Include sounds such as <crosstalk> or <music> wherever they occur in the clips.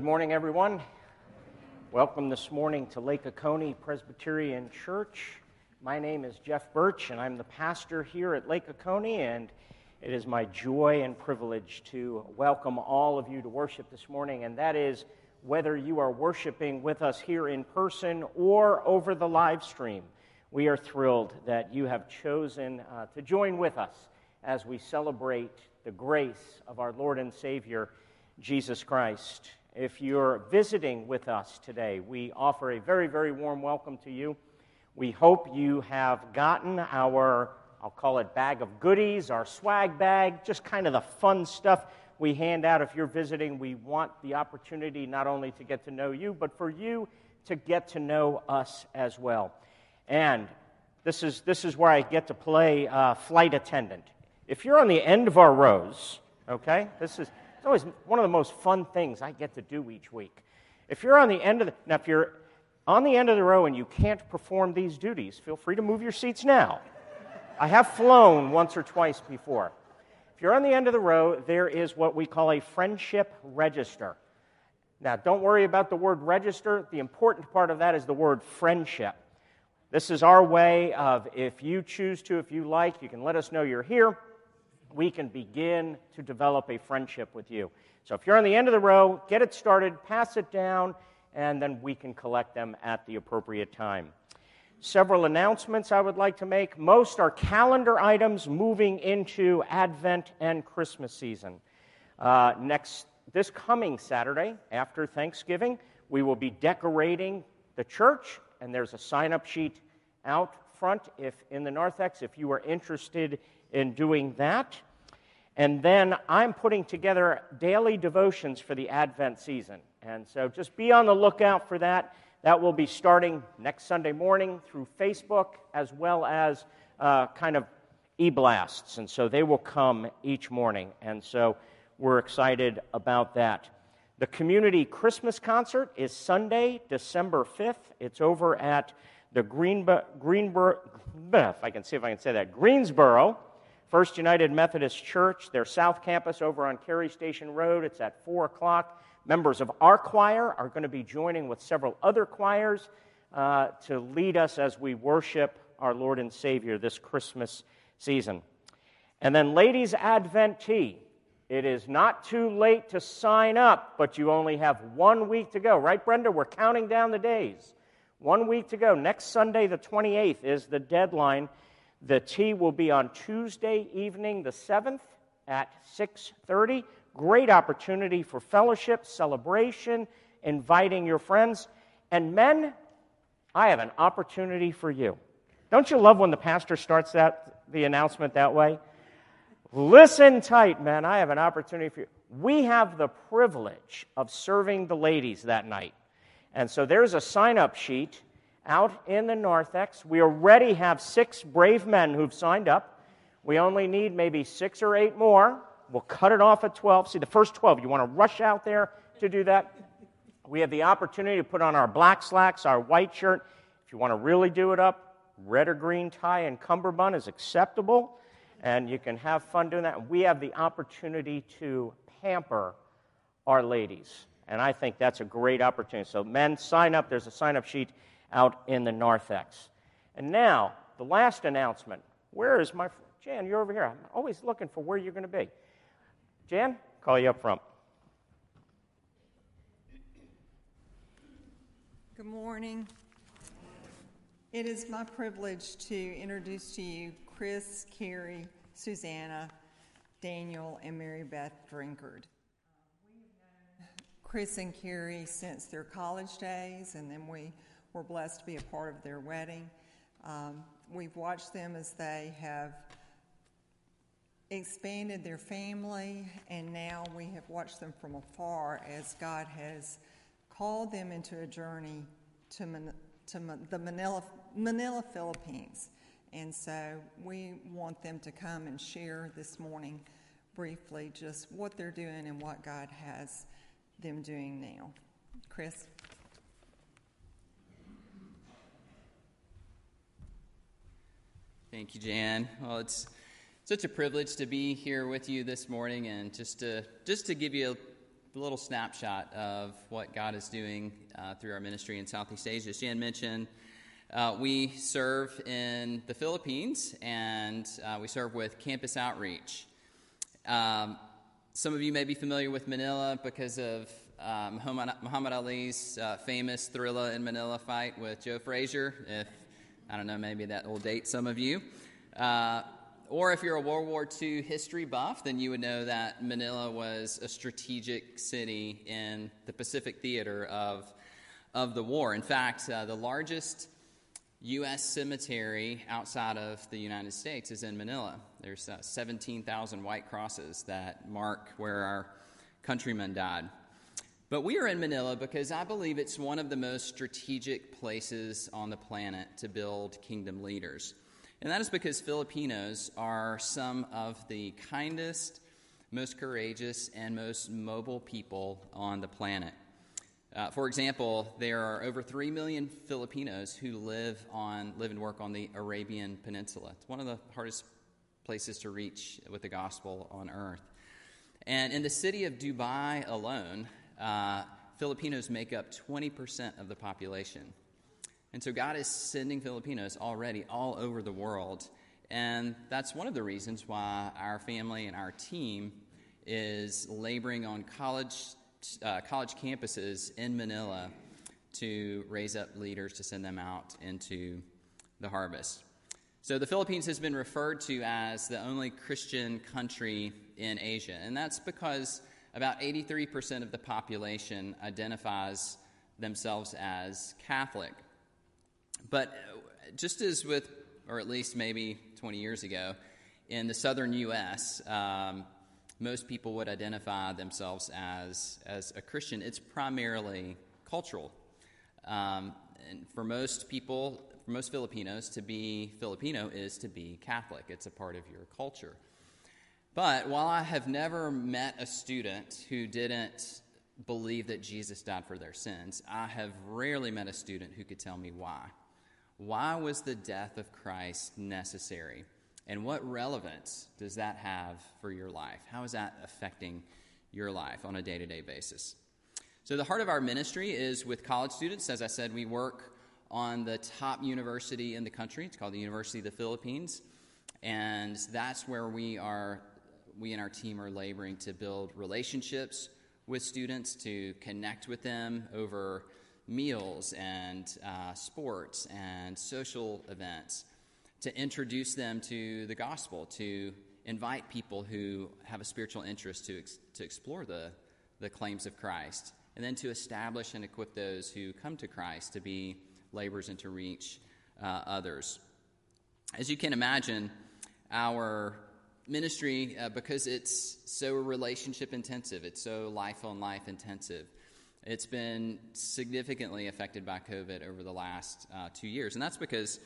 Good morning, everyone. Welcome this morning to Lake Oconee Presbyterian Church. My name is Jeff Birch, and I'm the pastor here at Lake Oconee, and it is my joy and privilege to welcome all of you to worship this morning, and that is whether you are worshiping with us here in person or over the live stream. We are thrilled that you have chosen uh, to join with us as we celebrate the grace of our Lord and Savior, Jesus Christ. If you're visiting with us today, we offer a very, very warm welcome to you. We hope you have gotten our, I'll call it bag of goodies, our swag bag, just kind of the fun stuff we hand out if you're visiting. We want the opportunity not only to get to know you, but for you to get to know us as well. And this is, this is where I get to play uh, flight attendant. If you're on the end of our rows, okay, this is it's always one of the most fun things I get to do each week. If you're on the end of the, now if you're on the end of the row and you can't perform these duties, feel free to move your seats now. I have flown once or twice before. If you're on the end of the row, there is what we call a friendship register. Now, don't worry about the word register. The important part of that is the word friendship. This is our way of, if you choose to, if you like, you can let us know you're here we can begin to develop a friendship with you. So if you're on the end of the row, get it started, pass it down, and then we can collect them at the appropriate time. Several announcements I would like to make. Most are calendar items moving into Advent and Christmas season. Uh, next, this coming Saturday, after Thanksgiving, we will be decorating the church, and there's a sign up sheet out front if in the narthex if you are interested in doing that. And then I'm putting together daily devotions for the Advent season. And so just be on the lookout for that. That will be starting next Sunday morning through Facebook as well as uh, kind of e blasts. And so they will come each morning. And so we're excited about that. The community Christmas concert is Sunday, December 5th. It's over at the Greenboro, Greenboro, <laughs> if I can see if I can say that, Greensboro First United Methodist Church, their South Campus over on Carey Station Road. It's at 4 o'clock. Members of our choir are going to be joining with several other choirs uh, to lead us as we worship our Lord and Savior this Christmas season. And then, Ladies Advent Tea. It is not too late to sign up, but you only have one week to go. Right, Brenda? We're counting down the days. One week to go. Next Sunday, the 28th, is the deadline the tea will be on Tuesday evening, the 7th at 6:30. Great opportunity for fellowship, celebration, inviting your friends. And men, I have an opportunity for you. Don't you love when the pastor starts that the announcement that way? Listen tight, men. I have an opportunity for you. We have the privilege of serving the ladies that night. And so there's a sign up sheet out in the narthex. We already have six brave men who've signed up. We only need maybe six or eight more. We'll cut it off at 12. See, the first 12, you want to rush out there to do that? We have the opportunity to put on our black slacks, our white shirt. If you want to really do it up, red or green tie and cummerbund is acceptable, and you can have fun doing that. We have the opportunity to pamper our ladies, and I think that's a great opportunity. So, men, sign up. There's a sign up sheet out in the narthex. And now, the last announcement. Where is my Jan? You're over here. I'm always looking for where you're going to be. Jan, call you up front. Good morning. It is my privilege to introduce to you Chris, Carrie, Susanna, Daniel, and Mary Beth Drinkard. Chris and Carrie since their college days, and then we we're blessed to be a part of their wedding. Um, we've watched them as they have expanded their family, and now we have watched them from afar as God has called them into a journey to, Man- to the Manila, Manila, Philippines. And so we want them to come and share this morning briefly just what they're doing and what God has them doing now. Chris? Thank you, Jan. Well, it's such a privilege to be here with you this morning and just to just to give you a little snapshot of what God is doing uh, through our ministry in Southeast Asia. As Jan mentioned, uh, we serve in the Philippines and uh, we serve with Campus Outreach. Um, some of you may be familiar with Manila because of Muhammad, Muhammad, Ali's uh, famous Thrilla in Manila fight with Joe Frazier. If I don't know, maybe that will date some of you. Uh, or if you're a World War II history buff, then you would know that Manila was a strategic city in the Pacific theater of, of the war. In fact, uh, the largest U.S. cemetery outside of the United States is in Manila. There's uh, 17,000 white crosses that mark where our countrymen died. But we are in Manila because I believe it's one of the most strategic places on the planet to build kingdom leaders. And that is because Filipinos are some of the kindest, most courageous, and most mobile people on the planet. Uh, for example, there are over 3 million Filipinos who live, on, live and work on the Arabian Peninsula. It's one of the hardest places to reach with the gospel on earth. And in the city of Dubai alone, uh, Filipinos make up 20% of the population. And so God is sending Filipinos already all over the world. And that's one of the reasons why our family and our team is laboring on college, uh, college campuses in Manila to raise up leaders to send them out into the harvest. So the Philippines has been referred to as the only Christian country in Asia. And that's because about 83% of the population identifies themselves as Catholic. But uh, just as with, or at least maybe 20 years ago, in the southern U.S., um, most people would identify themselves as, as a Christian. It's primarily cultural. Um, and for most people, for most Filipinos, to be Filipino is to be Catholic. It's a part of your culture. But while I have never met a student who didn't believe that Jesus died for their sins, I have rarely met a student who could tell me why. Why was the death of Christ necessary? And what relevance does that have for your life? How is that affecting your life on a day to day basis? So, the heart of our ministry is with college students. As I said, we work on the top university in the country. It's called the University of the Philippines. And that's where we are, we and our team are laboring to build relationships with students, to connect with them over meals and uh, sports and social events, to introduce them to the gospel, to invite people who have a spiritual interest to, ex- to explore the, the claims of Christ, and then to establish and equip those who come to Christ to be laborers and to reach uh, others. As you can imagine, our ministry, uh, because it's so relationship intensive, it's so life on life intensive, it's been significantly affected by COVID over the last uh, two years. And that's because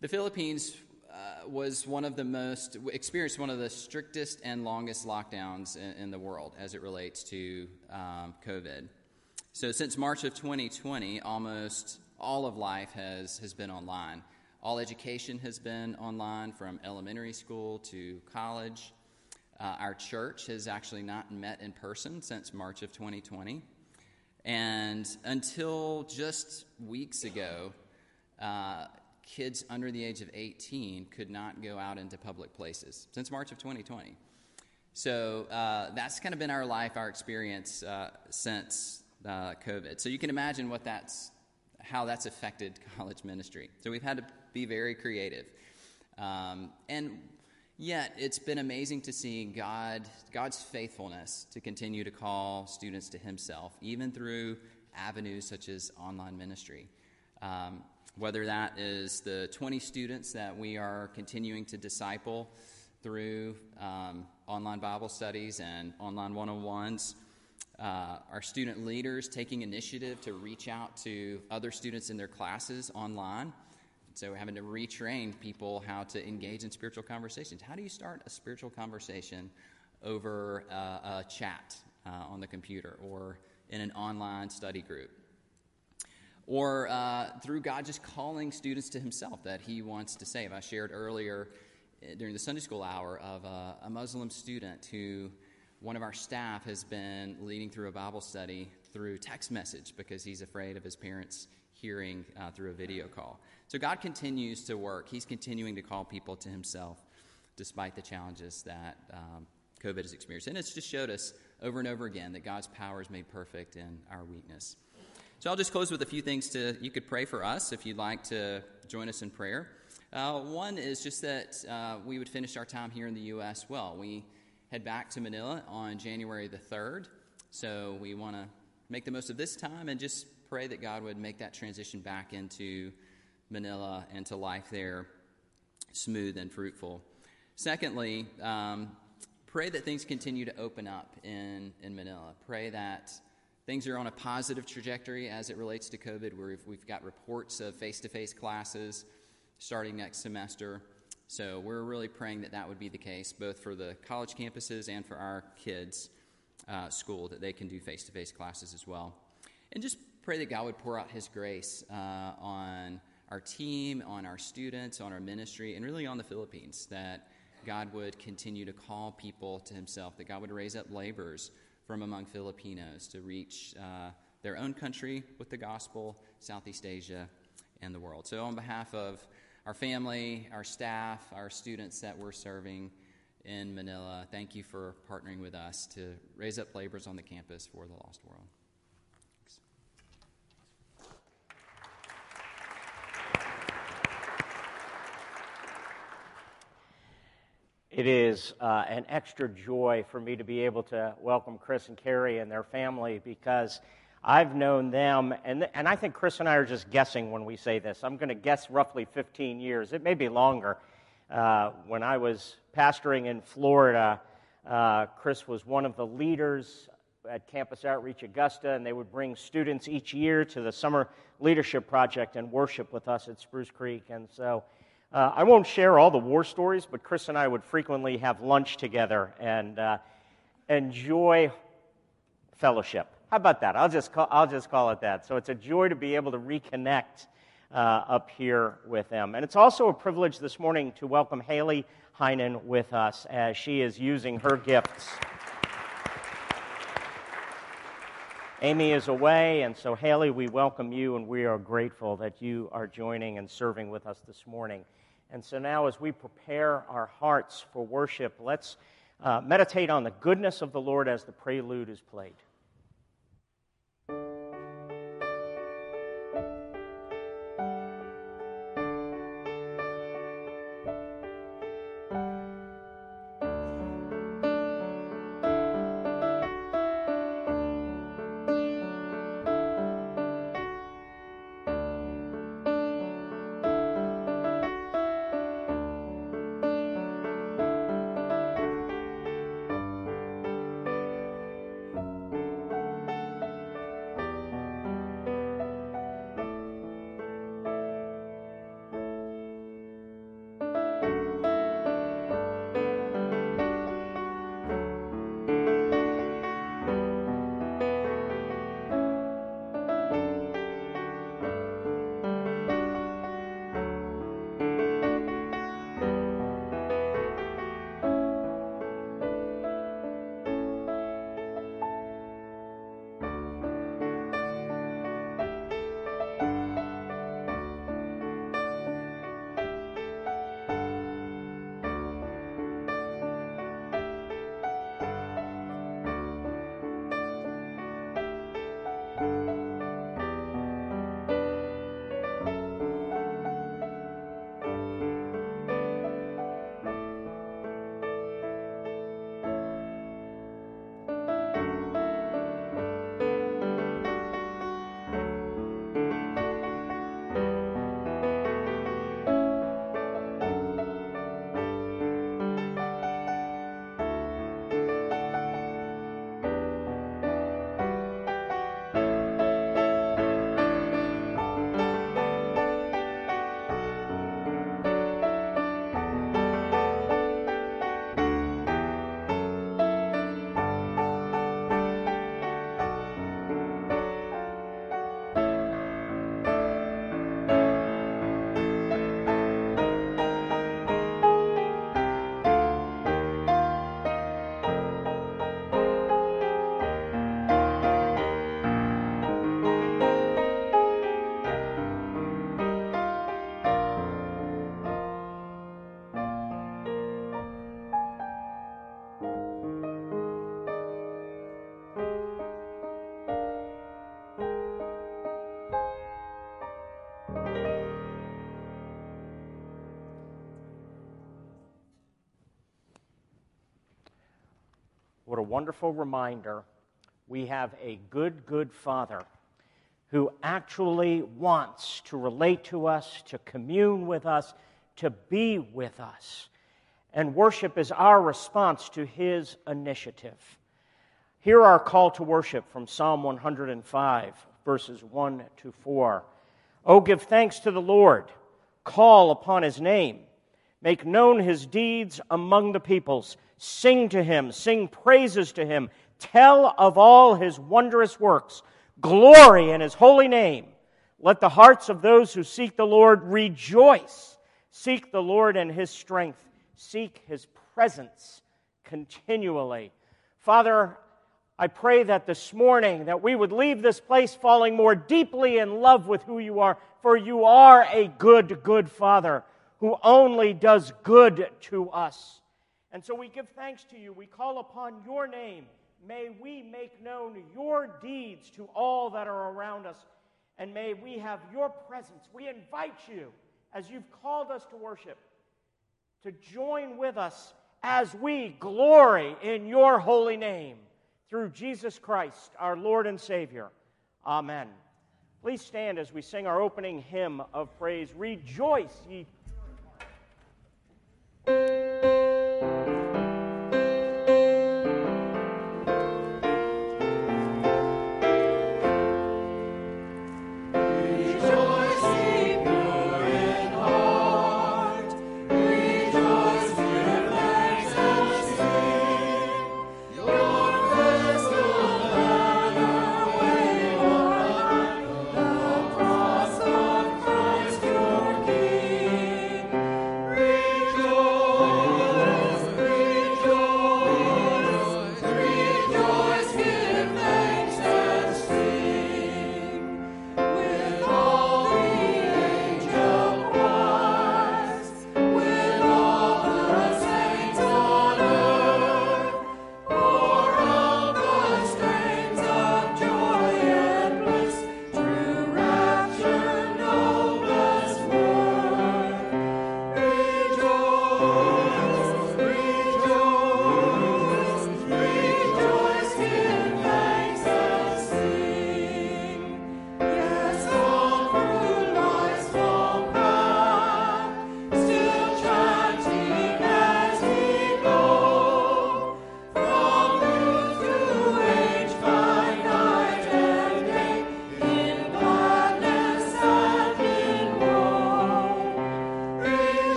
the Philippines uh, was one of the most, experienced one of the strictest and longest lockdowns in, in the world as it relates to um, COVID. So since March of 2020, almost all of life has, has been online. All education has been online from elementary school to college. Uh, our church has actually not met in person since March of 2020. And until just weeks ago, uh, kids under the age of 18 could not go out into public places since March of 2020. So uh, that's kind of been our life, our experience uh, since uh, COVID. So you can imagine what that's, how that's affected <laughs> college ministry. So we've had to be very creative. Um, and Yet it's been amazing to see God, God's faithfulness to continue to call students to Himself, even through avenues such as online ministry. Um, whether that is the 20 students that we are continuing to disciple through um, online Bible studies and online one on ones, uh, our student leaders taking initiative to reach out to other students in their classes online so having to retrain people how to engage in spiritual conversations. How do you start a spiritual conversation over uh, a chat uh, on the computer or in an online study group? Or uh, through God just calling students to Himself that He wants to save. I shared earlier uh, during the Sunday school hour of a, a Muslim student who one of our staff has been leading through a Bible study through text message because he's afraid of his parents hearing uh, through a video call. So God continues to work. He's continuing to call people to Himself despite the challenges that um, COVID has experienced. And it's just showed us over and over again that God's power is made perfect in our weakness. So I'll just close with a few things to you could pray for us if you'd like to join us in prayer. Uh, one is just that uh, we would finish our time here in the U.S. well. We head back to Manila on January the 3rd, so we want to make the most of this time and just pray that God would make that transition back into Manila and to life there smooth and fruitful. Secondly, um, pray that things continue to open up in, in Manila. Pray that things are on a positive trajectory as it relates to COVID, we've, we've got reports of face to face classes starting next semester. So we're really praying that that would be the case, both for the college campuses and for our kids' uh, school, that they can do face to face classes as well. And just pray that God would pour out His grace uh, on our team, on our students, on our ministry, and really on the Philippines, that God would continue to call people to Himself, that God would raise up laborers from among Filipinos to reach uh, their own country with the gospel, Southeast Asia, and the world. So, on behalf of our family, our staff, our students that we're serving in Manila, thank you for partnering with us to raise up laborers on the campus for the lost world. It is uh, an extra joy for me to be able to welcome Chris and Carrie and their family because I've known them, and, and I think Chris and I are just guessing when we say this. I'm going to guess roughly 15 years. It may be longer. Uh, when I was pastoring in Florida, uh, Chris was one of the leaders at Campus Outreach Augusta, and they would bring students each year to the Summer Leadership Project and worship with us at Spruce Creek. And so uh, I won't share all the war stories, but Chris and I would frequently have lunch together and uh, enjoy fellowship. How about that? I'll just, call, I'll just call it that. So it's a joy to be able to reconnect uh, up here with them. And it's also a privilege this morning to welcome Haley Heinen with us as she is using her gifts. Amy is away, and so Haley, we welcome you, and we are grateful that you are joining and serving with us this morning. And so now, as we prepare our hearts for worship, let's uh, meditate on the goodness of the Lord as the prelude is played. Wonderful reminder we have a good, good Father who actually wants to relate to us, to commune with us, to be with us. And worship is our response to his initiative. Hear our call to worship from Psalm 105, verses 1 to 4. Oh, give thanks to the Lord, call upon his name, make known his deeds among the peoples, sing to him, sing praises to him, tell of all his wondrous works, glory in his holy name. Let the hearts of those who seek the Lord rejoice. Seek the Lord and his strength, seek his presence continually. Father, I pray that this morning that we would leave this place falling more deeply in love with who you are, for you are a good, good Father who only does good to us. And so we give thanks to you. We call upon your name. May we make known your deeds to all that are around us. And may we have your presence. We invite you, as you've called us to worship, to join with us as we glory in your holy name through Jesus Christ, our Lord and Savior. Amen. Please stand as we sing our opening hymn of praise Rejoice, ye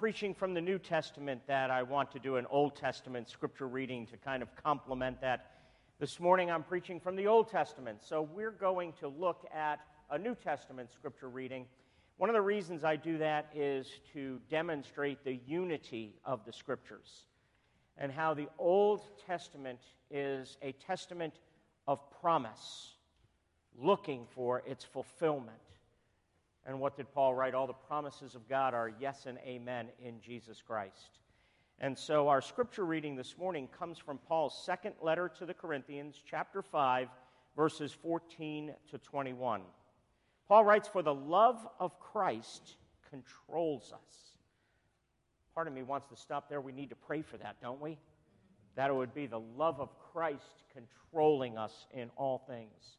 preaching from the New Testament that I want to do an Old Testament scripture reading to kind of complement that. This morning I'm preaching from the Old Testament, so we're going to look at a New Testament scripture reading. One of the reasons I do that is to demonstrate the unity of the scriptures and how the Old Testament is a testament of promise, looking for its fulfillment. And what did Paul write? All the promises of God are yes and amen in Jesus Christ. And so our scripture reading this morning comes from Paul's second letter to the Corinthians, chapter 5, verses 14 to 21. Paul writes, For the love of Christ controls us. part of me wants to stop there. We need to pray for that, don't we? That it would be the love of Christ controlling us in all things.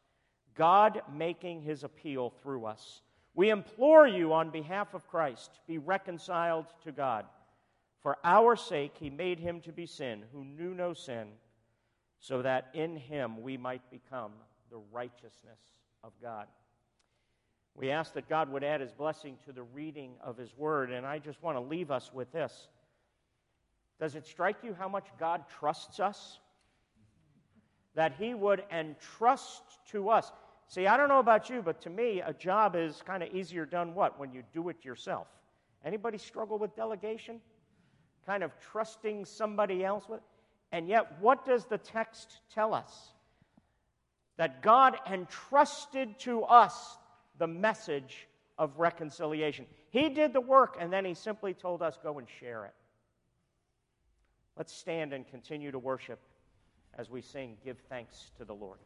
God making his appeal through us. We implore you on behalf of Christ, be reconciled to God. For our sake, he made him to be sin who knew no sin, so that in him we might become the righteousness of God. We ask that God would add his blessing to the reading of his word, and I just want to leave us with this. Does it strike you how much God trusts us? That he would entrust to us. See, I don't know about you, but to me, a job is kind of easier done what? When you do it yourself. Anybody struggle with delegation? Kind of trusting somebody else with? And yet, what does the text tell us? That God entrusted to us the message of reconciliation. He did the work, and then He simply told us, go and share it. Let's stand and continue to worship as we sing, Give Thanks to the Lord.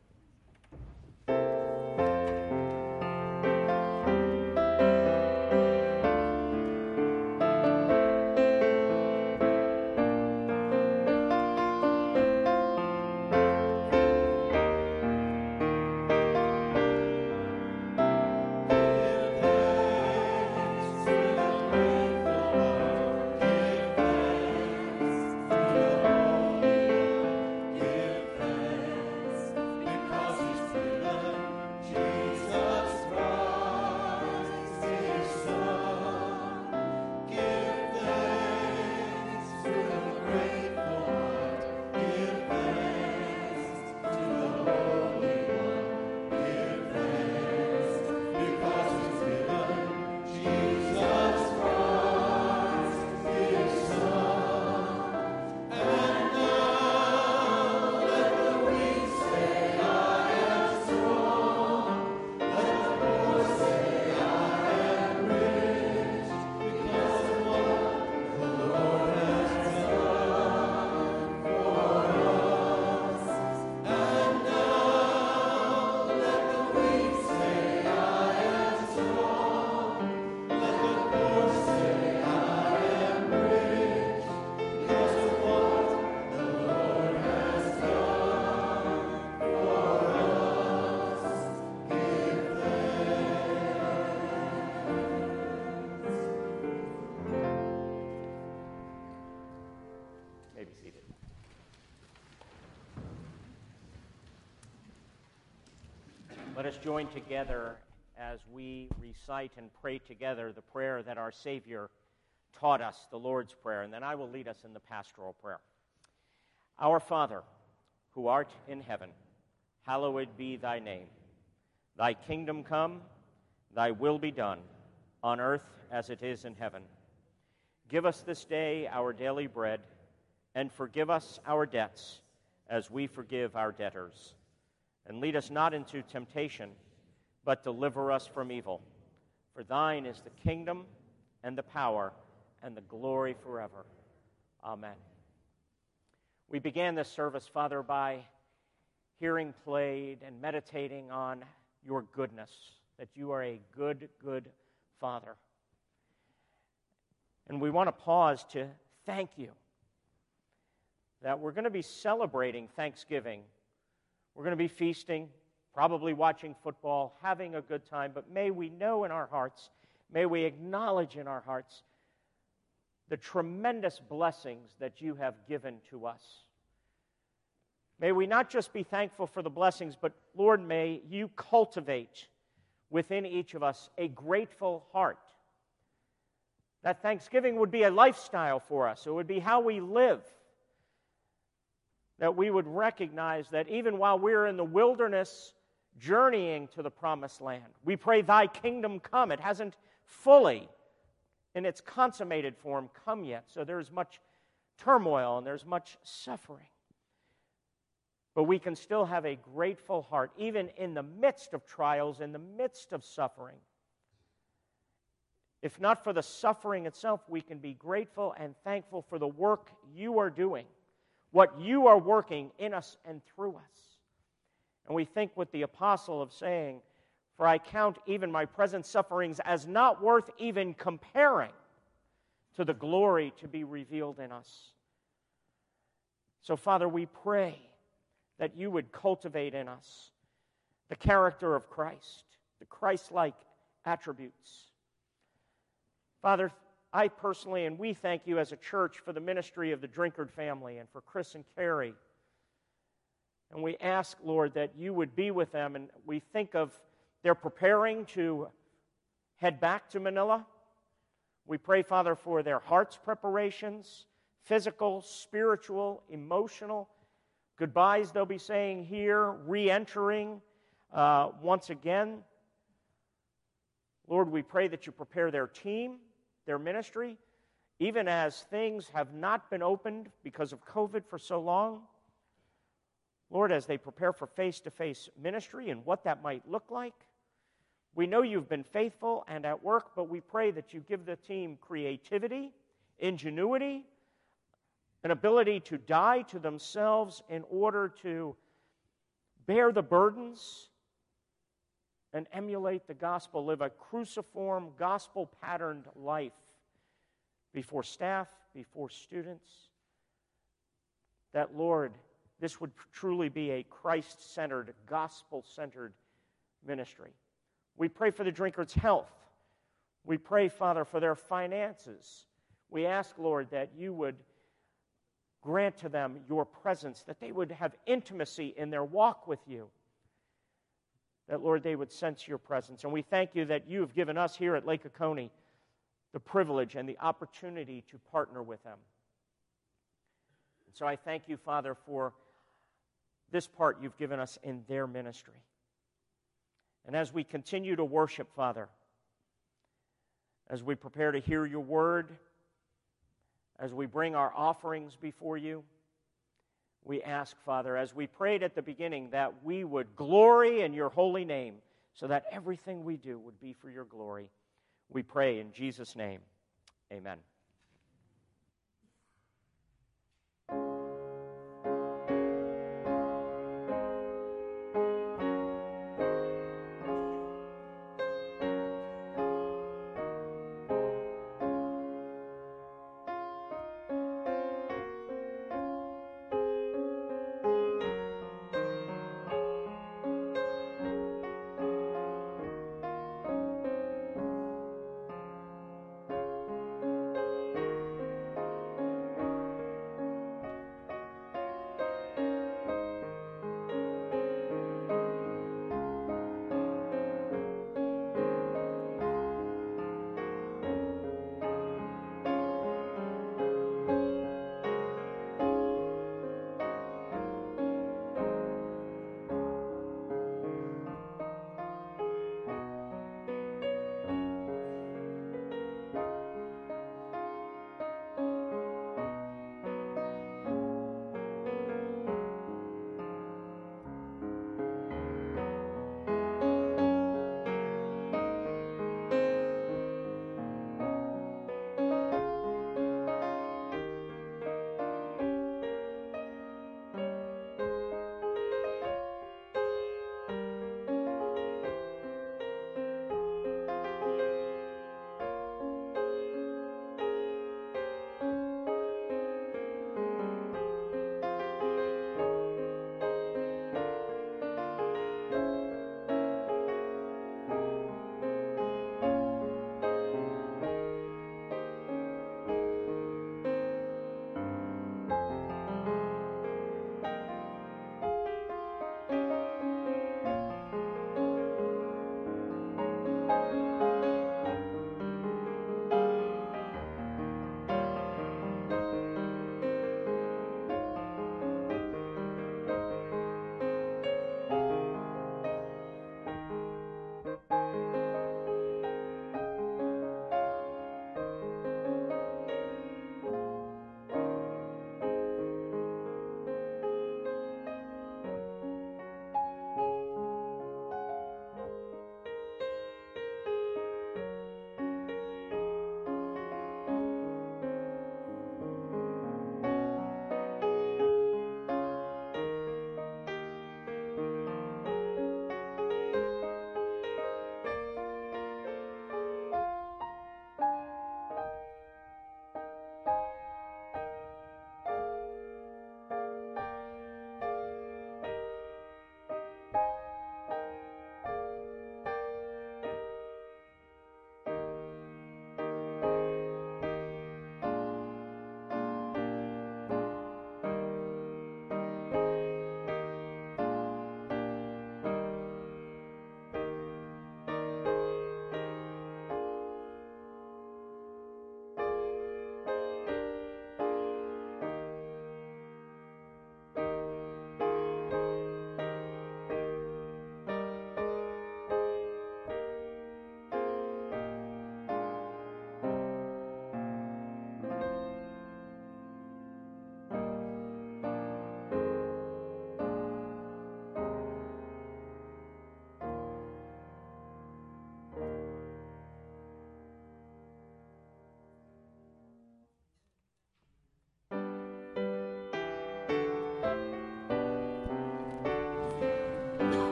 Let us join together as we recite and pray together the prayer that our Savior taught us, the Lord's Prayer, and then I will lead us in the pastoral prayer. Our Father, who art in heaven, hallowed be thy name. Thy kingdom come, thy will be done, on earth as it is in heaven. Give us this day our daily bread, and forgive us our debts as we forgive our debtors and lead us not into temptation, but deliver us from evil. For thine is the kingdom and the power and the glory forever. Amen. We began this service, Father, by hearing played and meditating on your goodness, that you are a good, good Father. And we want to pause to thank you that we're going to be celebrating Thanksgiving we're going to be feasting, probably watching football, having a good time, but may we know in our hearts, may we acknowledge in our hearts the tremendous blessings that you have given to us. May we not just be thankful for the blessings, but Lord, may you cultivate within each of us a grateful heart. That thanksgiving would be a lifestyle for us, it would be how we live. That we would recognize that even while we're in the wilderness journeying to the promised land, we pray, Thy kingdom come. It hasn't fully, in its consummated form, come yet. So there's much turmoil and there's much suffering. But we can still have a grateful heart, even in the midst of trials, in the midst of suffering. If not for the suffering itself, we can be grateful and thankful for the work you are doing, what you are working in us and through us. And we think with the apostle of saying, For I count even my present sufferings as not worth even comparing to the glory to be revealed in us. So, Father, we pray that you would cultivate in us the character of Christ, the Christ like attributes. Father, I personally, and we thank you as a church for the ministry of the Drinkard family and for Chris and Carrie. And we ask, Lord, that you would be with them. And we think of they're preparing to head back to Manila. We pray, Father, for their hearts' preparations physical, spiritual, emotional goodbyes they'll be saying here, re entering uh, once again. Lord, we pray that you prepare their team, their ministry, even as things have not been opened because of COVID for so long. Lord, as they prepare for face to face ministry and what that might look like. We know you've been faithful and at work, but we pray that you give the team creativity, ingenuity, an ability to die to themselves in order to bear the burdens and emulate the gospel, live a cruciform, gospel patterned life before staff, before students. That, Lord, this would truly be a Christ centered, gospel centered ministry. We pray for the Drinkards' health. We pray, Father, for their finances. We ask, Lord, that you would grant to them your presence, that they would have intimacy in their walk with you. That, Lord, they would sense your presence. And we thank you that you have given us here at Lake Oconee the privilege and the opportunity to partner with them. And so I thank you, Father, for this part you've given us in their ministry. And as we continue to worship, Father, as we prepare to hear your word, as we bring our offerings before you, we ask, Father, as we prayed at the beginning, that we would glory in your holy name so that everything we do would be for your glory. We pray in Jesus' name. Amen.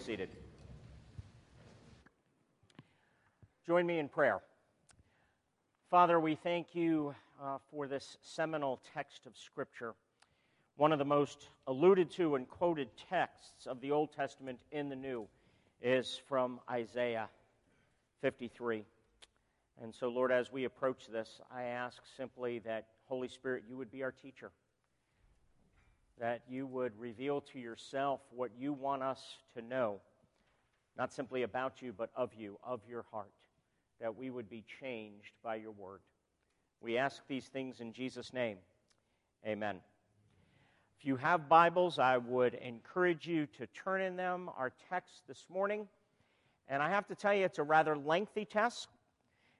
Be seated. Join me in prayer. Father, we thank you uh, for this seminal text of Scripture, one of the most alluded to and quoted texts of the Old Testament in the New is from Isaiah 53. And so, Lord, as we approach this, I ask simply that, Holy Spirit, you would be our teacher, that you would reveal to yourself what you want us to know, not simply about you, but of you, of your heart, that we would be changed by your word. We ask these things in Jesus' name. Amen. If you have Bibles, I would encourage you to turn in them. Our text this morning, and I have to tell you, it's a rather lengthy text.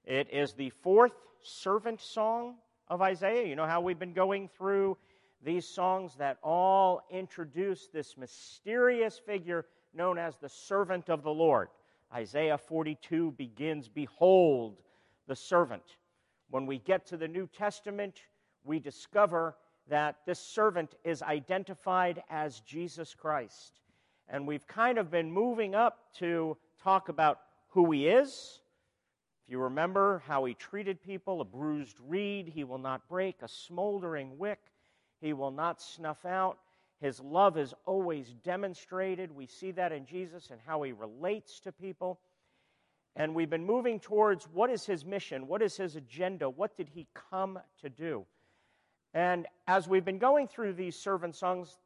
It is the fourth servant song of Isaiah. You know how we've been going through these songs that all introduce this mysterious figure known as the servant of the Lord. Isaiah 42 begins, Behold the servant. When we get to the New Testament, we discover that this servant is identified as Jesus Christ. And we've kind of been moving up to talk about who he is. If you remember how he treated people, a bruised reed he will not break, a smoldering wick he will not snuff out. His love is always demonstrated. We see that in Jesus and how he relates to people. And we've been moving towards what is his mission? What is his agenda? What did he come to do? And as we've been going through these servant songs,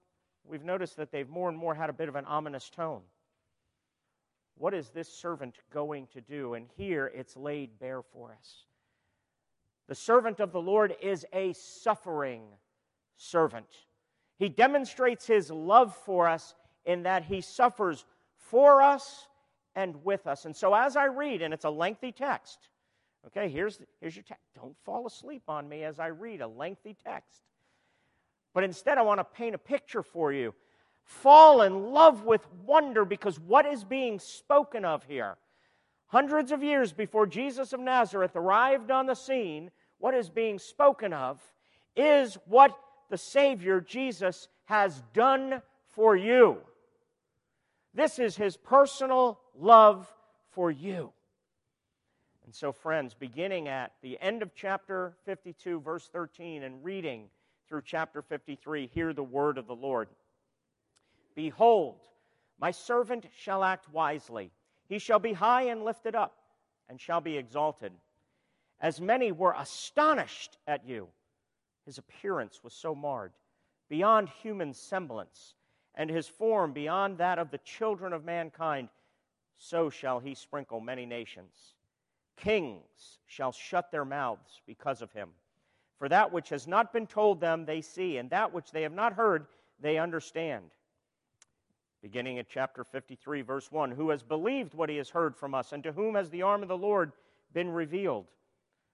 we've noticed that they've more and more had a bit of an ominous tone. What is this servant going to do? And here it's laid bare for us. The servant of the Lord is a suffering servant. He demonstrates his love for us in that he suffers for us and with us. And so, as I read, and it's a lengthy text, okay, here's, here's your text. Don't fall asleep on me as I read a lengthy text. But instead, I want to paint a picture for you. Fall in love with wonder because what is being spoken of here? Hundreds of years before Jesus of Nazareth arrived on the scene, what is being spoken of is what the Savior, Jesus, has done for you. This is his personal love for you. And so, friends, beginning at the end of chapter 52, verse 13, and reading through chapter 53, hear the word of the Lord. Behold, my servant shall act wisely. He shall be high and lifted up, and shall be exalted. As many were astonished at you, his appearance was so marred, beyond human semblance, and his form beyond that of the children of mankind, so shall he sprinkle many nations. Kings shall shut their mouths because of him. For that which has not been told them, they see, and that which they have not heard, they understand. Beginning at chapter 53, verse 1 Who has believed what he has heard from us, and to whom has the arm of the Lord been revealed?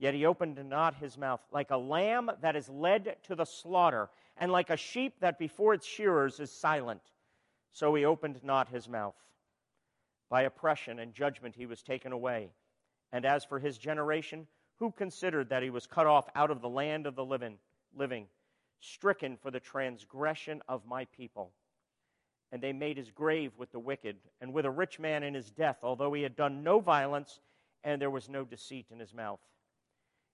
Yet he opened not his mouth, like a lamb that is led to the slaughter, and like a sheep that before its shearers is silent. So he opened not his mouth. By oppression and judgment he was taken away. And as for his generation, who considered that he was cut off out of the land of the living, stricken for the transgression of my people? And they made his grave with the wicked, and with a rich man in his death, although he had done no violence, and there was no deceit in his mouth.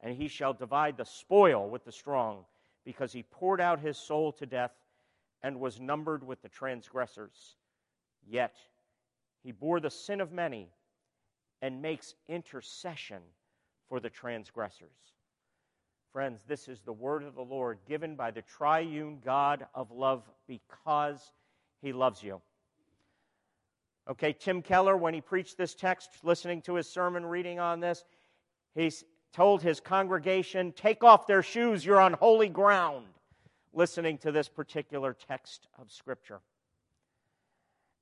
and he shall divide the spoil with the strong, because he poured out his soul to death and was numbered with the transgressors. Yet he bore the sin of many and makes intercession for the transgressors. Friends, this is the word of the Lord given by the triune God of love because he loves you. Okay, Tim Keller, when he preached this text, listening to his sermon, reading on this, he told his congregation, Take off their shoes, you're on holy ground, listening to this particular text of Scripture.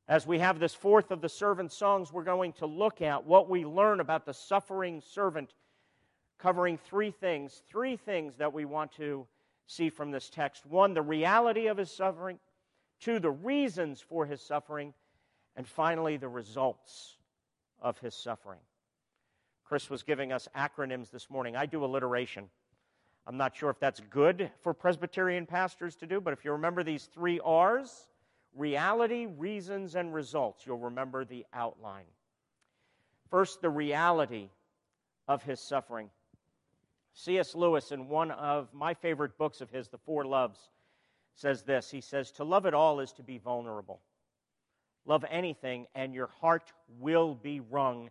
As we have this fourth of the servant songs, we're going to look at what we learn about the suffering servant, covering three things. Three things that we want to see from this text one, the reality of his suffering, two, the reasons for his suffering, and finally, the results of his suffering. Chris was giving us acronyms this morning. I do alliteration. I'm not sure if that's good for Presbyterian pastors to do, but if you remember these three R's, reality, reasons, and results. You'll remember the outline. First, the reality of his suffering. C.S. Lewis, in one of my favorite books of his, The Four Loves, says this He says, To love at all is to be vulnerable. Love anything, and your heart will be wrung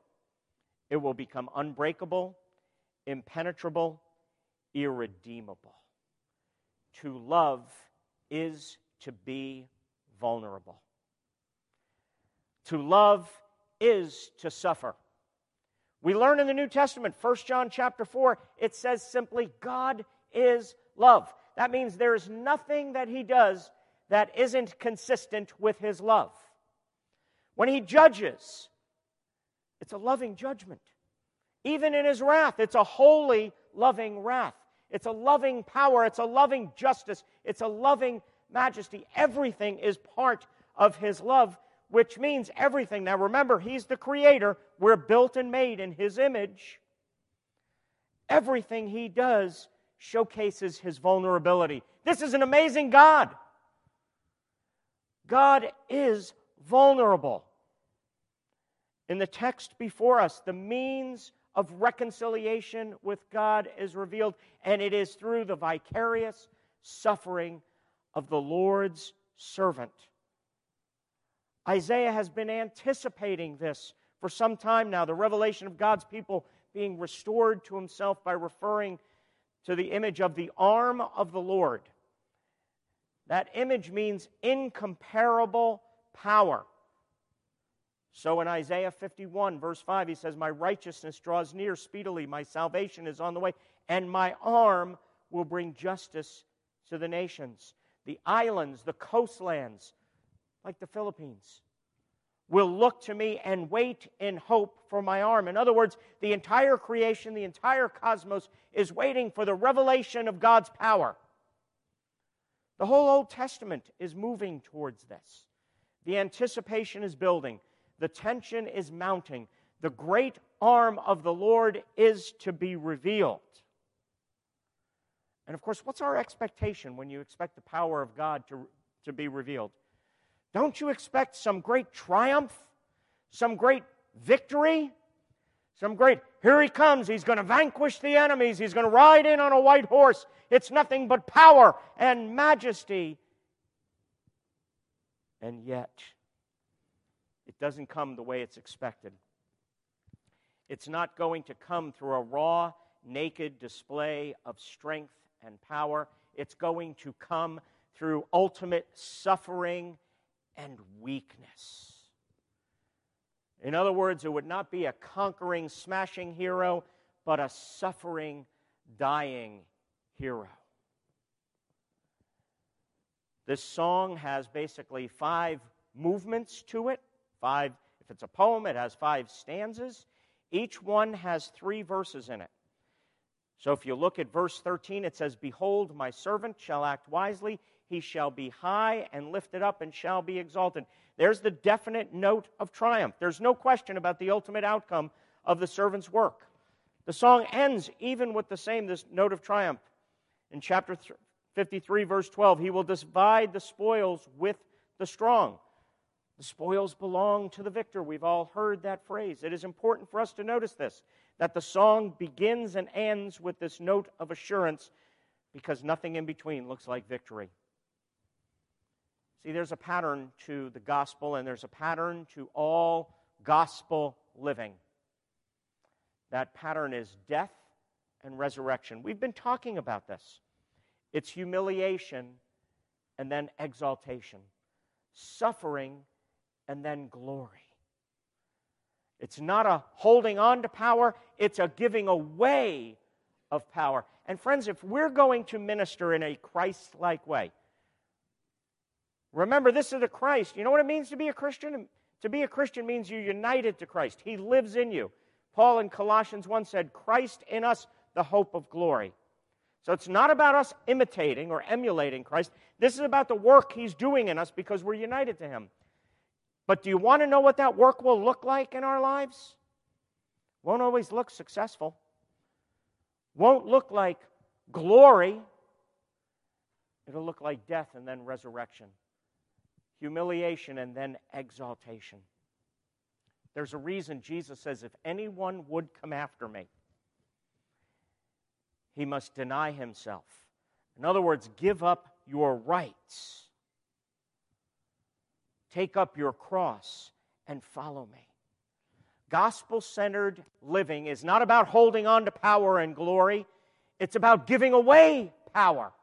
it will become unbreakable, impenetrable, irredeemable. To love is to be vulnerable. To love is to suffer. We learn in the New Testament, 1 John chapter 4, it says simply, God is love. That means there is nothing that he does that isn't consistent with his love. When he judges, it's a loving judgment. Even in his wrath, it's a holy, loving wrath. It's a loving power. It's a loving justice. It's a loving majesty. Everything is part of his love, which means everything. Now remember, he's the creator. We're built and made in his image. Everything he does showcases his vulnerability. This is an amazing God. God is vulnerable. In the text before us, the means of reconciliation with God is revealed, and it is through the vicarious suffering of the Lord's servant. Isaiah has been anticipating this for some time now the revelation of God's people being restored to himself by referring to the image of the arm of the Lord. That image means incomparable power. So in Isaiah 51, verse 5, he says, My righteousness draws near speedily, my salvation is on the way, and my arm will bring justice to the nations the islands, the coastlands, like the Philippines, will look to me and wait in hope for my arm. In other words, the entire creation, the entire cosmos is waiting for the revelation of God's power. The whole Old Testament is moving towards this. The anticipation is building, the tension is mounting. The great arm of the Lord is to be revealed. And of course, what's our expectation when you expect the power of God to, to be revealed? Don't you expect some great triumph? Some great victory? Some great, here he comes, he's going to vanquish the enemies, he's going to ride in on a white horse. It's nothing but power and majesty. And yet, doesn't come the way it's expected. It's not going to come through a raw, naked display of strength and power. It's going to come through ultimate suffering and weakness. In other words, it would not be a conquering, smashing hero, but a suffering, dying hero. This song has basically five movements to it. Five, if it's a poem, it has five stanzas. Each one has three verses in it. So if you look at verse 13, it says, Behold, my servant shall act wisely. He shall be high and lifted up and shall be exalted. There's the definite note of triumph. There's no question about the ultimate outcome of the servant's work. The song ends even with the same this note of triumph. In chapter 53, verse 12, he will divide the spoils with the strong. The spoils belong to the victor. We've all heard that phrase. It is important for us to notice this that the song begins and ends with this note of assurance because nothing in between looks like victory. See, there's a pattern to the gospel, and there's a pattern to all gospel living. That pattern is death and resurrection. We've been talking about this. It's humiliation and then exaltation, suffering and then glory. It's not a holding on to power, it's a giving away of power. And friends, if we're going to minister in a Christ like way, remember this is the Christ. You know what it means to be a Christian? To be a Christian means you're united to Christ, He lives in you. Paul in Colossians 1 said, Christ in us, the hope of glory. So it's not about us imitating or emulating Christ. This is about the work He's doing in us because we're united to Him. But do you want to know what that work will look like in our lives? Won't always look successful. Won't look like glory. It'll look like death and then resurrection, humiliation and then exaltation. There's a reason Jesus says, if anyone would come after me, he must deny himself. In other words, give up your rights. Take up your cross and follow me. Gospel centered living is not about holding on to power and glory, it's about giving away power.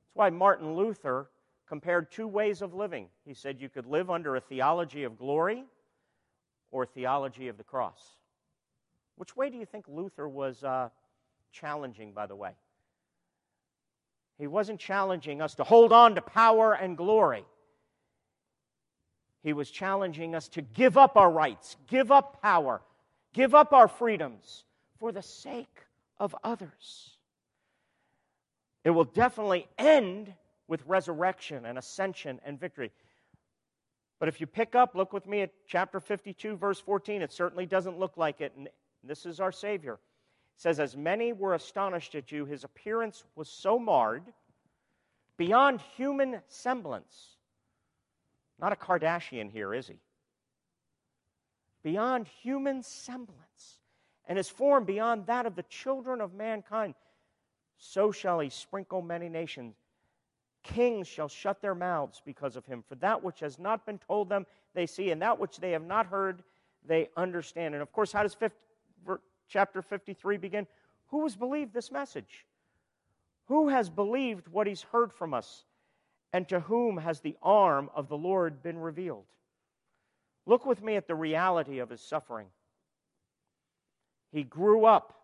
That's why Martin Luther compared two ways of living. He said you could live under a theology of glory or theology of the cross. Which way do you think Luther was uh, challenging, by the way? He wasn't challenging us to hold on to power and glory. He was challenging us to give up our rights, give up power, give up our freedoms for the sake of others. It will definitely end with resurrection and ascension and victory. But if you pick up, look with me at chapter 52, verse 14, it certainly doesn't look like it. And this is our Savior. It says, As many were astonished at you, his appearance was so marred beyond human semblance not a Kardashian here, is he? Beyond human semblance, and his form beyond that of the children of mankind. So shall he sprinkle many nations. Kings shall shut their mouths because of him. For that which has not been told them, they see, and that which they have not heard, they understand. And of course, how does 50, chapter 53 begin? Who has believed this message? Who has believed what he's heard from us? And to whom has the arm of the Lord been revealed? Look with me at the reality of his suffering. He grew up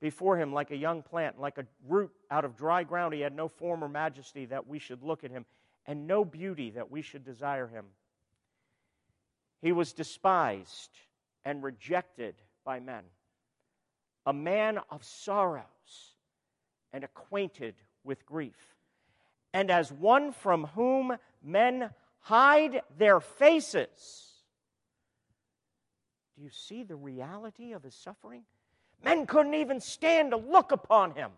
before him like a young plant, like a root out of dry ground. He had no form or majesty that we should look at him, and no beauty that we should desire him. He was despised and rejected by men, a man of sorrows and acquainted with grief and as one from whom men hide their faces. Do you see the reality of his suffering? Men couldn't even stand to look upon him.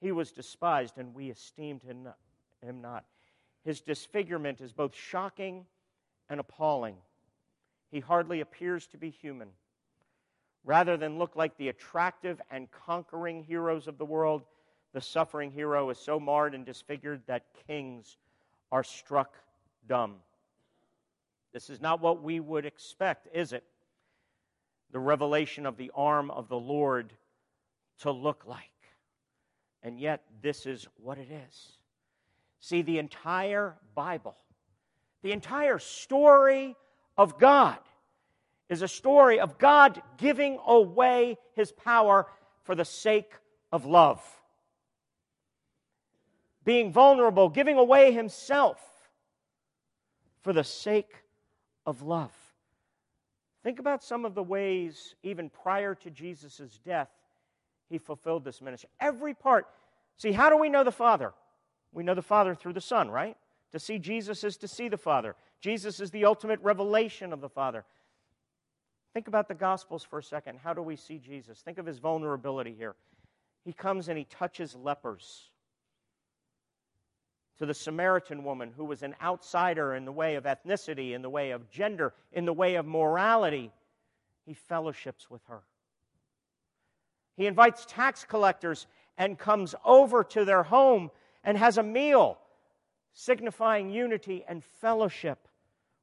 He was despised, and we esteemed him not. His disfigurement is both shocking and appalling. He hardly appears to be human. Rather than look like the attractive and conquering heroes of the world, the suffering hero is so marred and disfigured that kings are struck dumb. This is not what we would expect, is it? The revelation of the arm of the Lord to look like. And yet, this is what it is. See, the entire Bible, The entire story of God is a story of God giving away his power for the sake of love. Being vulnerable, giving away himself for the sake of love. Think about some of the ways, even prior to Jesus' death, he fulfilled this ministry. Every part. See, how do we know the Father? We know the Father through the Son, right? To see Jesus is to see the Father. Jesus is the ultimate revelation of the Father. Think about the Gospels for a second. How do we see Jesus? Think of his vulnerability here. He comes and he touches lepers. To the Samaritan woman who was an outsider in the way of ethnicity, in the way of gender, in the way of morality, he fellowships with her. He invites tax collectors and comes over to their home and has a meal, signifying unity and fellowship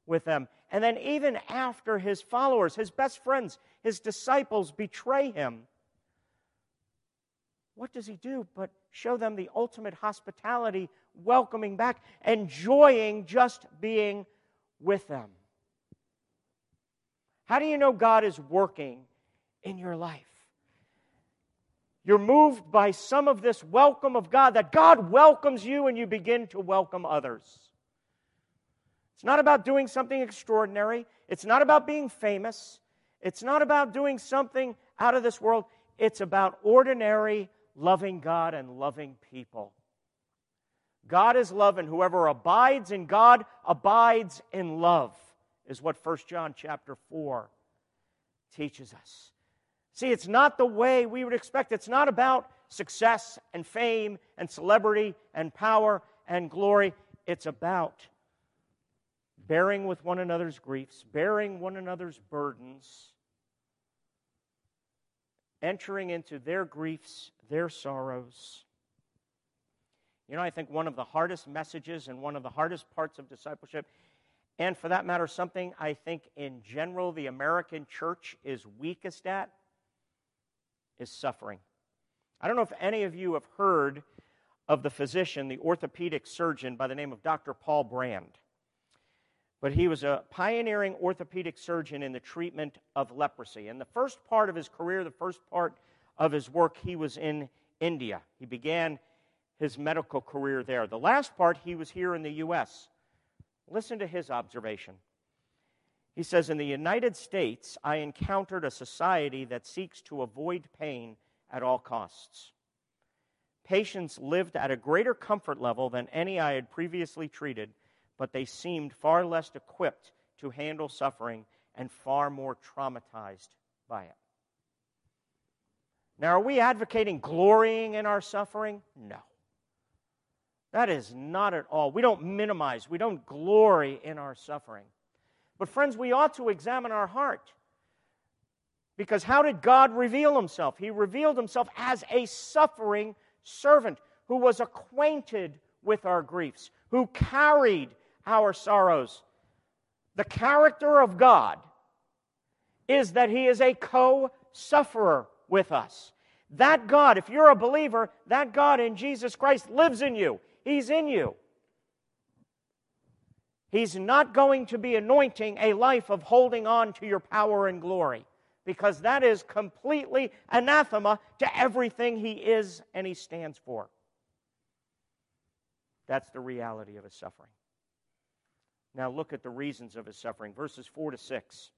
with them. And then, even after his followers, his best friends, his disciples betray him, what does he do but show them the ultimate hospitality, welcoming back, enjoying just being with them? How do you know God is working in your life? You're moved by some of this welcome of God, that God welcomes you and you begin to welcome others. It's not about doing something extraordinary. It's not about being famous. It's not about doing something out of this world. It's about ordinary, loving God and loving people. God is love, and whoever abides in God abides in love, is what 1 John chapter 4 teaches us. See, it's not the way we would expect. It's not about success and fame and celebrity and power and glory. It's about bearing with one another's griefs, bearing one another's burdens, entering into their griefs, their sorrows. You know, I think one of the hardest messages and one of the hardest parts of discipleship, and for that matter, something I think in general the American church is weakest at, is suffering. I don't know if any of you have heard of the physician, the orthopedic surgeon by the name of Dr. Paul Brand but he was a pioneering orthopedic surgeon in the treatment of leprosy. In the first part of his career, the first part of his work, he was in India. He began his medical career there. The last part, he was here in the U.S. Listen to his observation. He says, In the United States, I encountered a society that seeks to avoid pain at all costs. Patients lived at a greater comfort level than any I had previously treated but they seemed far less equipped to handle suffering and far more traumatized by it. Now, are we advocating glorying in our suffering? No. That is not at all. We don't minimize, we don't glory in our suffering. But, friends, we ought to examine our heart. Because how did God reveal himself? He revealed himself as a suffering servant who was acquainted with our griefs, who carried our sorrows. The character of God is that He is a co sufferer with us. That God, if you're a believer, that God in Jesus Christ lives in you. He's in you. He's not going to be anointing a life of holding on to your power and glory because that is completely anathema to everything He is and He stands for. That's the reality of His suffering. Now look at the reasons of his suffering, verses 4 to 6.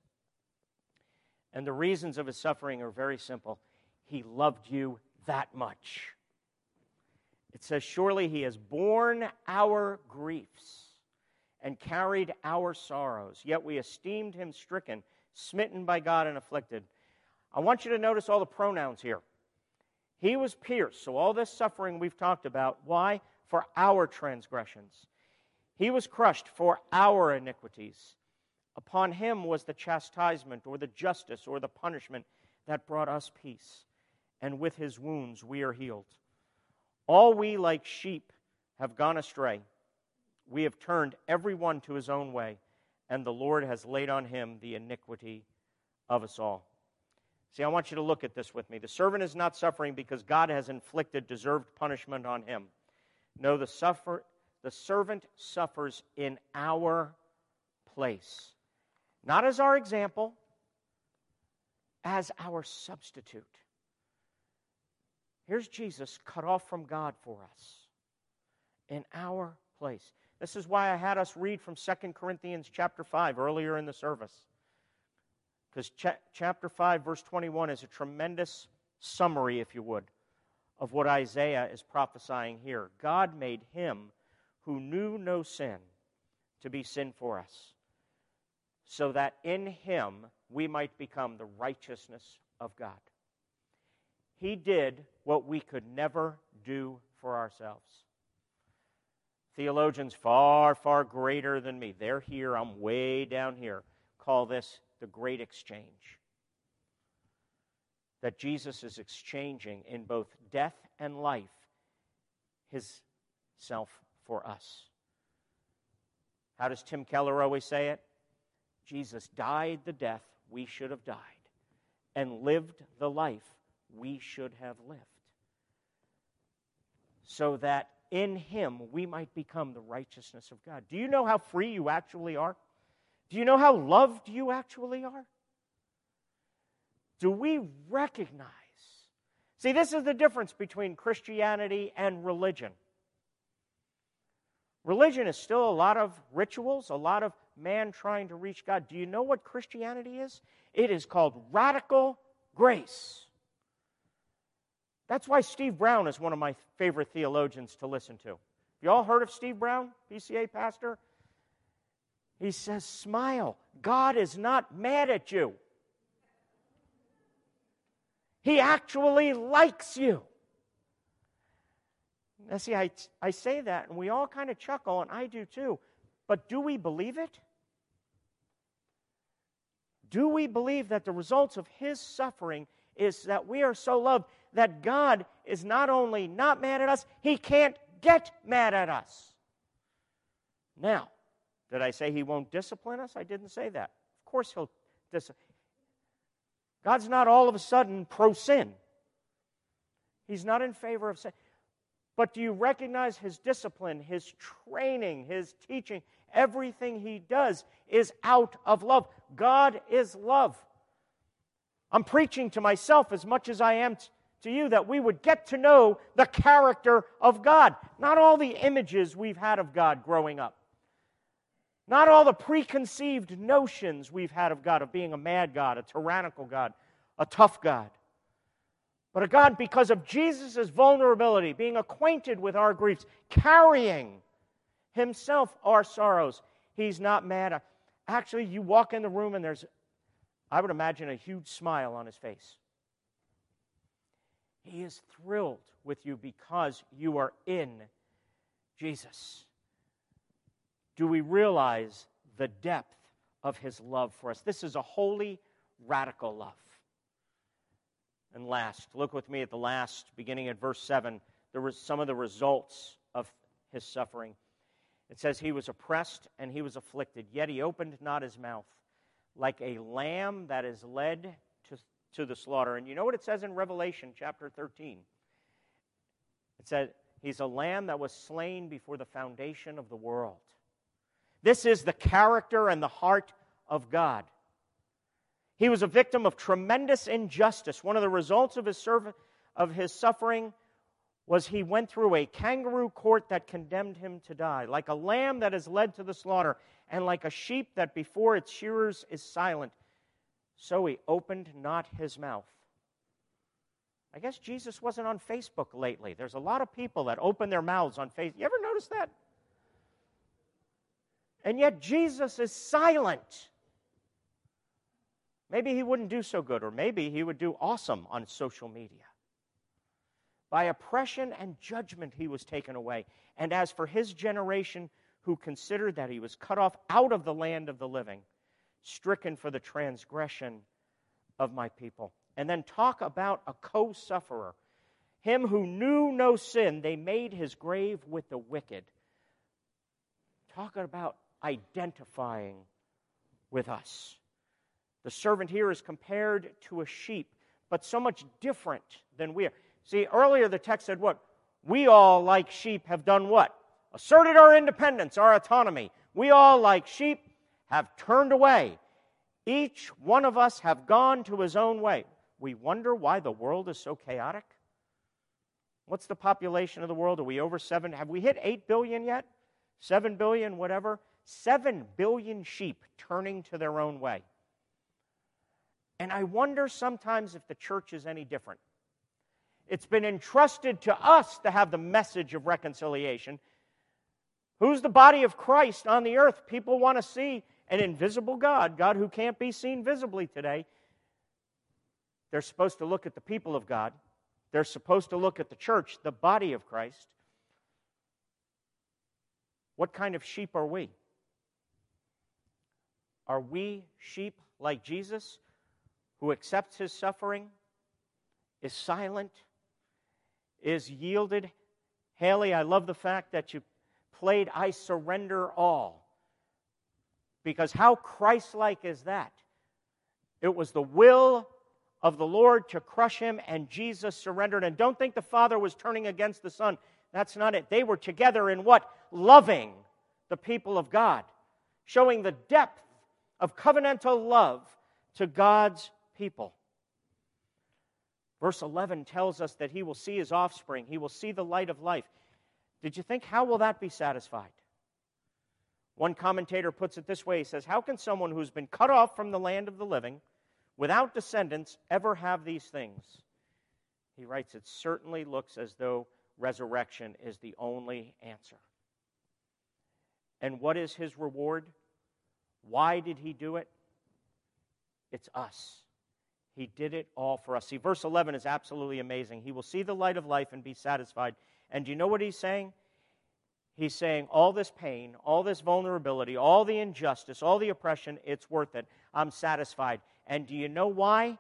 And the reasons of his suffering are very simple. He loved you that much. It says, Surely he has borne our griefs and carried our sorrows, yet we esteemed him stricken, smitten by God, and afflicted. I want you to notice all the pronouns here. He was pierced, so all this suffering we've talked about. Why? For our transgressions. He was crushed for our iniquities. Upon him was the chastisement, or the justice, or the punishment that brought us peace. And with his wounds we are healed. All we, like sheep, have gone astray. We have turned every one to his own way, and the Lord has laid on him the iniquity of us all. See, I want you to look at this with me. The servant is not suffering because God has inflicted deserved punishment on him. No, the, suffer, the servant suffers in our place. Not as our example, as our substitute. Here's Jesus cut off from God for us in our place. This is why I had us read from 2 Corinthians chapter 5 earlier in the service. Because ch- chapter 5, verse 21 is a tremendous summary, if you would, of what Isaiah is prophesying here. God made him who knew no sin to be sin for us, so that in him we might become the righteousness of God. He did what we could never do for ourselves. Theologians far, far greater than me, they're here, I'm way down here, call this the great exchange. That Jesus is exchanging in both death and life his self for us. How does Tim Keller always say it? Jesus died the death we should have died and lived the life we should have lived. So that in him we might become the righteousness of God. Do you know how free you actually are? Do you know how loved you actually are? Do we recognize? See, this is the difference between Christianity and religion. Religion is still a lot of rituals, a lot of man trying to reach God. Do you know what Christianity is? It is called radical grace. That's why Steve Brown is one of my favorite theologians to listen to. Have you all heard of Steve Brown, PCA pastor? He says, Smile. God is not mad at you. He actually likes you. Now, see, I, I say that, and we all kind of chuckle, and I do too. But do we believe it? Do we believe that the results of his suffering is that we are so loved that God is not only not mad at us, he can't get mad at us? Now, did I say he won't discipline us? I didn't say that. Of course he'll discipline. God's not all of a sudden pro sin. He's not in favor of sin. But do you recognize his discipline, his training, his teaching? Everything he does is out of love. God is love. I'm preaching to myself as much as I am t- to you that we would get to know the character of God, not all the images we've had of God growing up. Not all the preconceived notions we've had of God, of being a mad God, a tyrannical God, a tough God. But a God, because of Jesus' vulnerability, being acquainted with our griefs, carrying himself our sorrows, he's not mad. Actually, you walk in the room and there's, I would imagine, a huge smile on his face. He is thrilled with you because you are in Jesus do we realize the depth of his love for us. This is a holy, radical love. And last, look with me at the last, beginning at verse 7, there were some of the results of his suffering. It says, He was oppressed and he was afflicted, yet he opened not his mouth, like a lamb that is led to, the slaughter. And you know what it says in Revelation chapter 13? It said, He's a lamb that was slain before the foundation of the world. This is the character and the heart of God. He was a victim of tremendous injustice. One of the results of his, serv- of his suffering was he went through a kangaroo court that condemned him to die, like a lamb that is led to the slaughter, and like a sheep that before its shearers is silent. So he opened not his mouth. I guess Jesus wasn't on Facebook lately. There's a lot of people that open their mouths on Facebook. You ever notice that? And yet Jesus is silent. Maybe he wouldn't do so good, or maybe he would do awesome on social media. By oppression and judgment he was taken away. And as for his generation, who considered that he was cut off out of the land of the living, stricken for the transgression of my people. And then talk about a co sufferer. Him who knew no sin, they made his grave with the wicked. Talk about identifying with us. The servant here is compared to a sheep, but so much different than we are. See, earlier the text said what? We all, like sheep, have done what? Asserted our independence, our autonomy. We all, like sheep, have turned away. Each one of us have gone to his own way. We wonder why the world is so chaotic. What's the population of the world? Are we over seven? Have we hit 8 billion yet? 7 billion, whatever? 7 billion sheep turning to their own way. And I wonder sometimes if the church is any different. It's been entrusted to us to have the message of reconciliation. Who's the body of Christ on the earth? People want to see an invisible God, God who can't be seen visibly today. They're supposed to look at the people of God. They're supposed to look at the church, the body of Christ. What kind of sheep are we? Are we sheep like Jesus, who accepts his suffering, is silent, is yielded? Haley, I love the fact that you played I Surrender All. Because how Christ like is that? It was the will of the Lord to crush him, and Jesus surrendered. And don't think the Father was turning against the Son. That's not it. They were together in what? Loving the people of God, showing the depth of covenantal love to God's people. Verse 11 tells us that he will see his offspring, he will see the light of life. Did you think, how will that be satisfied? One commentator puts it this way he says, How can someone who's been cut off from the land of the living, without descendants, ever have these things? He writes, It certainly looks as though resurrection is the only answer. And what is his reward? Why did he do it? It's us. He did it all for us. See, verse 11 is absolutely amazing. He will see the light of life and be satisfied. And do you know what he's saying? He's saying, all this pain, all this vulnerability, all the injustice, all the oppression, it's worth it. I'm satisfied. And do you know why?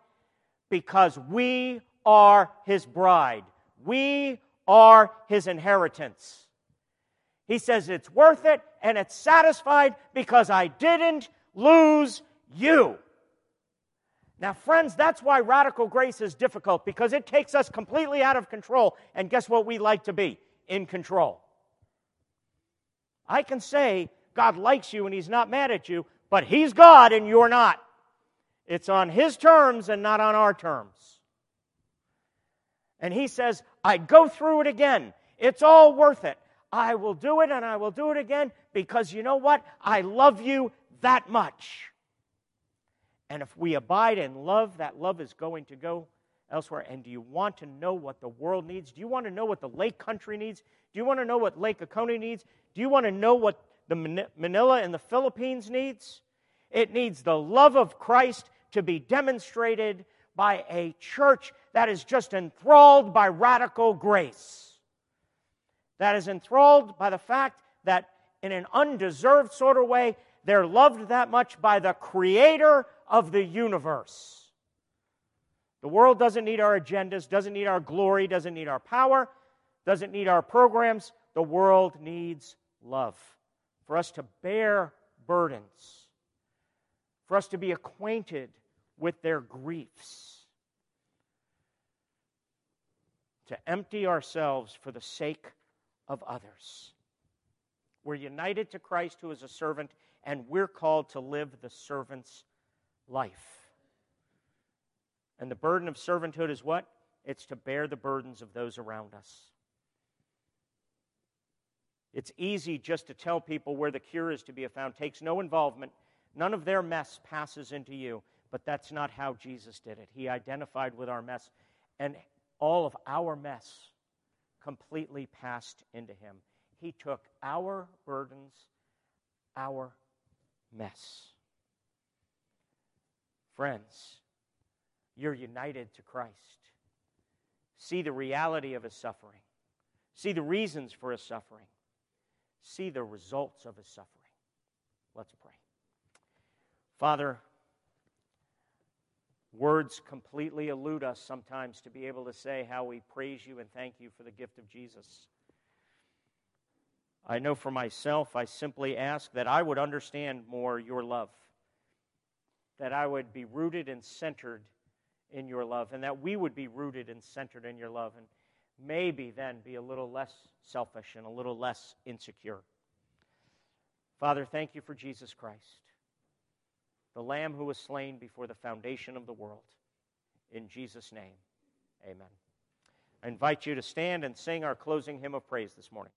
Because we are his bride, we are his inheritance. He says it's worth it and it's satisfied because I didn't lose you. Now, friends, that's why radical grace is difficult because it takes us completely out of control. And guess what we like to be? In control. I can say God likes you and He's not mad at you, but He's God and you're not. It's on His terms and not on our terms. And He says, I go through it again. It's all worth it. I will do it and I will do it again because you know what? I love you that much. And if we abide in love, that love is going to go elsewhere. And do you want to know what the world needs? Do you want to know what the lake country needs? Do you want to know what Lake Oconee needs? Do you want to know what the Manila in the Philippines needs? It needs the love of Christ to be demonstrated by a church that is just enthralled by radical grace that is enthralled by the fact that in an undeserved sort of way, they're loved that much by the creator of the universe. The world doesn't need our agendas, doesn't need our glory, doesn't need our power, doesn't need our programs. The world needs love for us to bear burdens, for us to be acquainted with their griefs, to empty ourselves for the sake of others. We're united to Christ, who is a servant, and we're called to live the servant's life. And the burden of servanthood is what? It's to bear the burdens of those around us. It's easy just to tell people where the cure is to be found. Takes no involvement. None of their mess passes into you. But that's not how Jesus did it. He identified with our mess, and all of our mess completely passed into him. He took our burdens, our mess. Friends, you're united to Christ. See the reality of his suffering. See the reasons for his suffering. See the results of his suffering. Let's pray. Father, Words completely elude us sometimes to be able to say how we praise you and thank you for the gift of Jesus. I know for myself, I simply ask that I would understand more your love, that I would be rooted and centered in your love, and that we would be rooted and centered in your love, and maybe then be a little less selfish and a little less insecure. Father, thank you for Jesus Christ. the Lamb who was slain before the foundation of the world. In Jesus' name, amen. I invite you to stand and sing our closing hymn of praise this morning.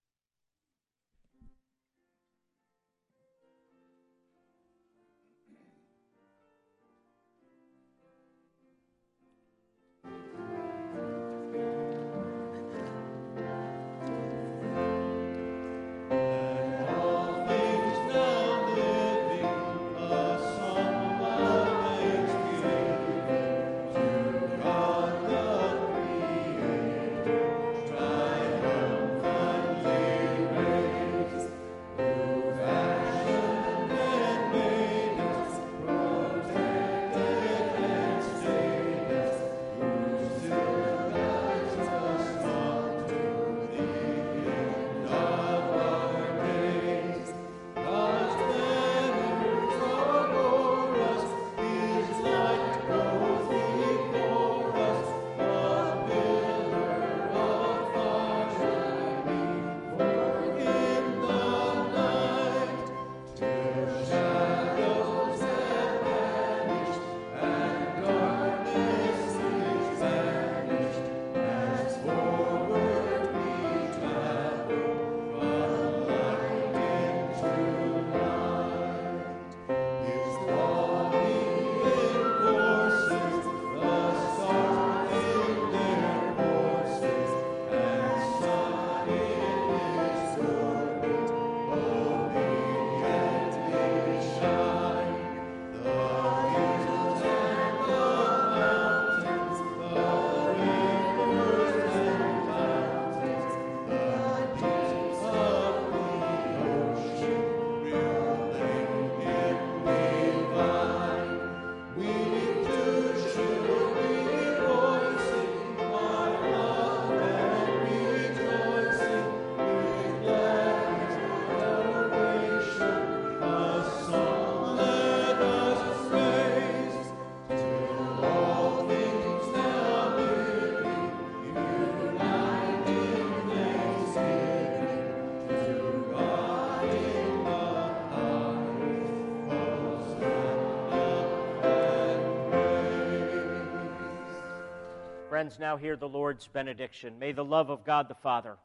Friends, now hear the Lord's benediction. May the love of God the Father,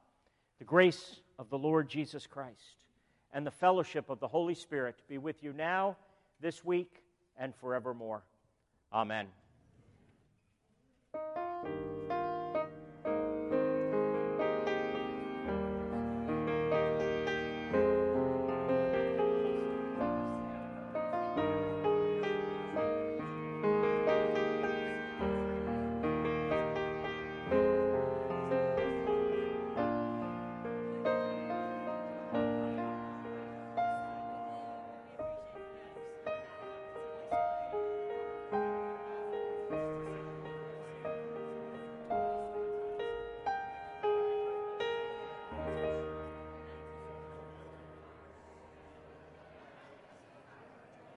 the grace of the Lord Jesus Christ, and the fellowship of the Holy Spirit be with you now, this week, and forevermore. Amen.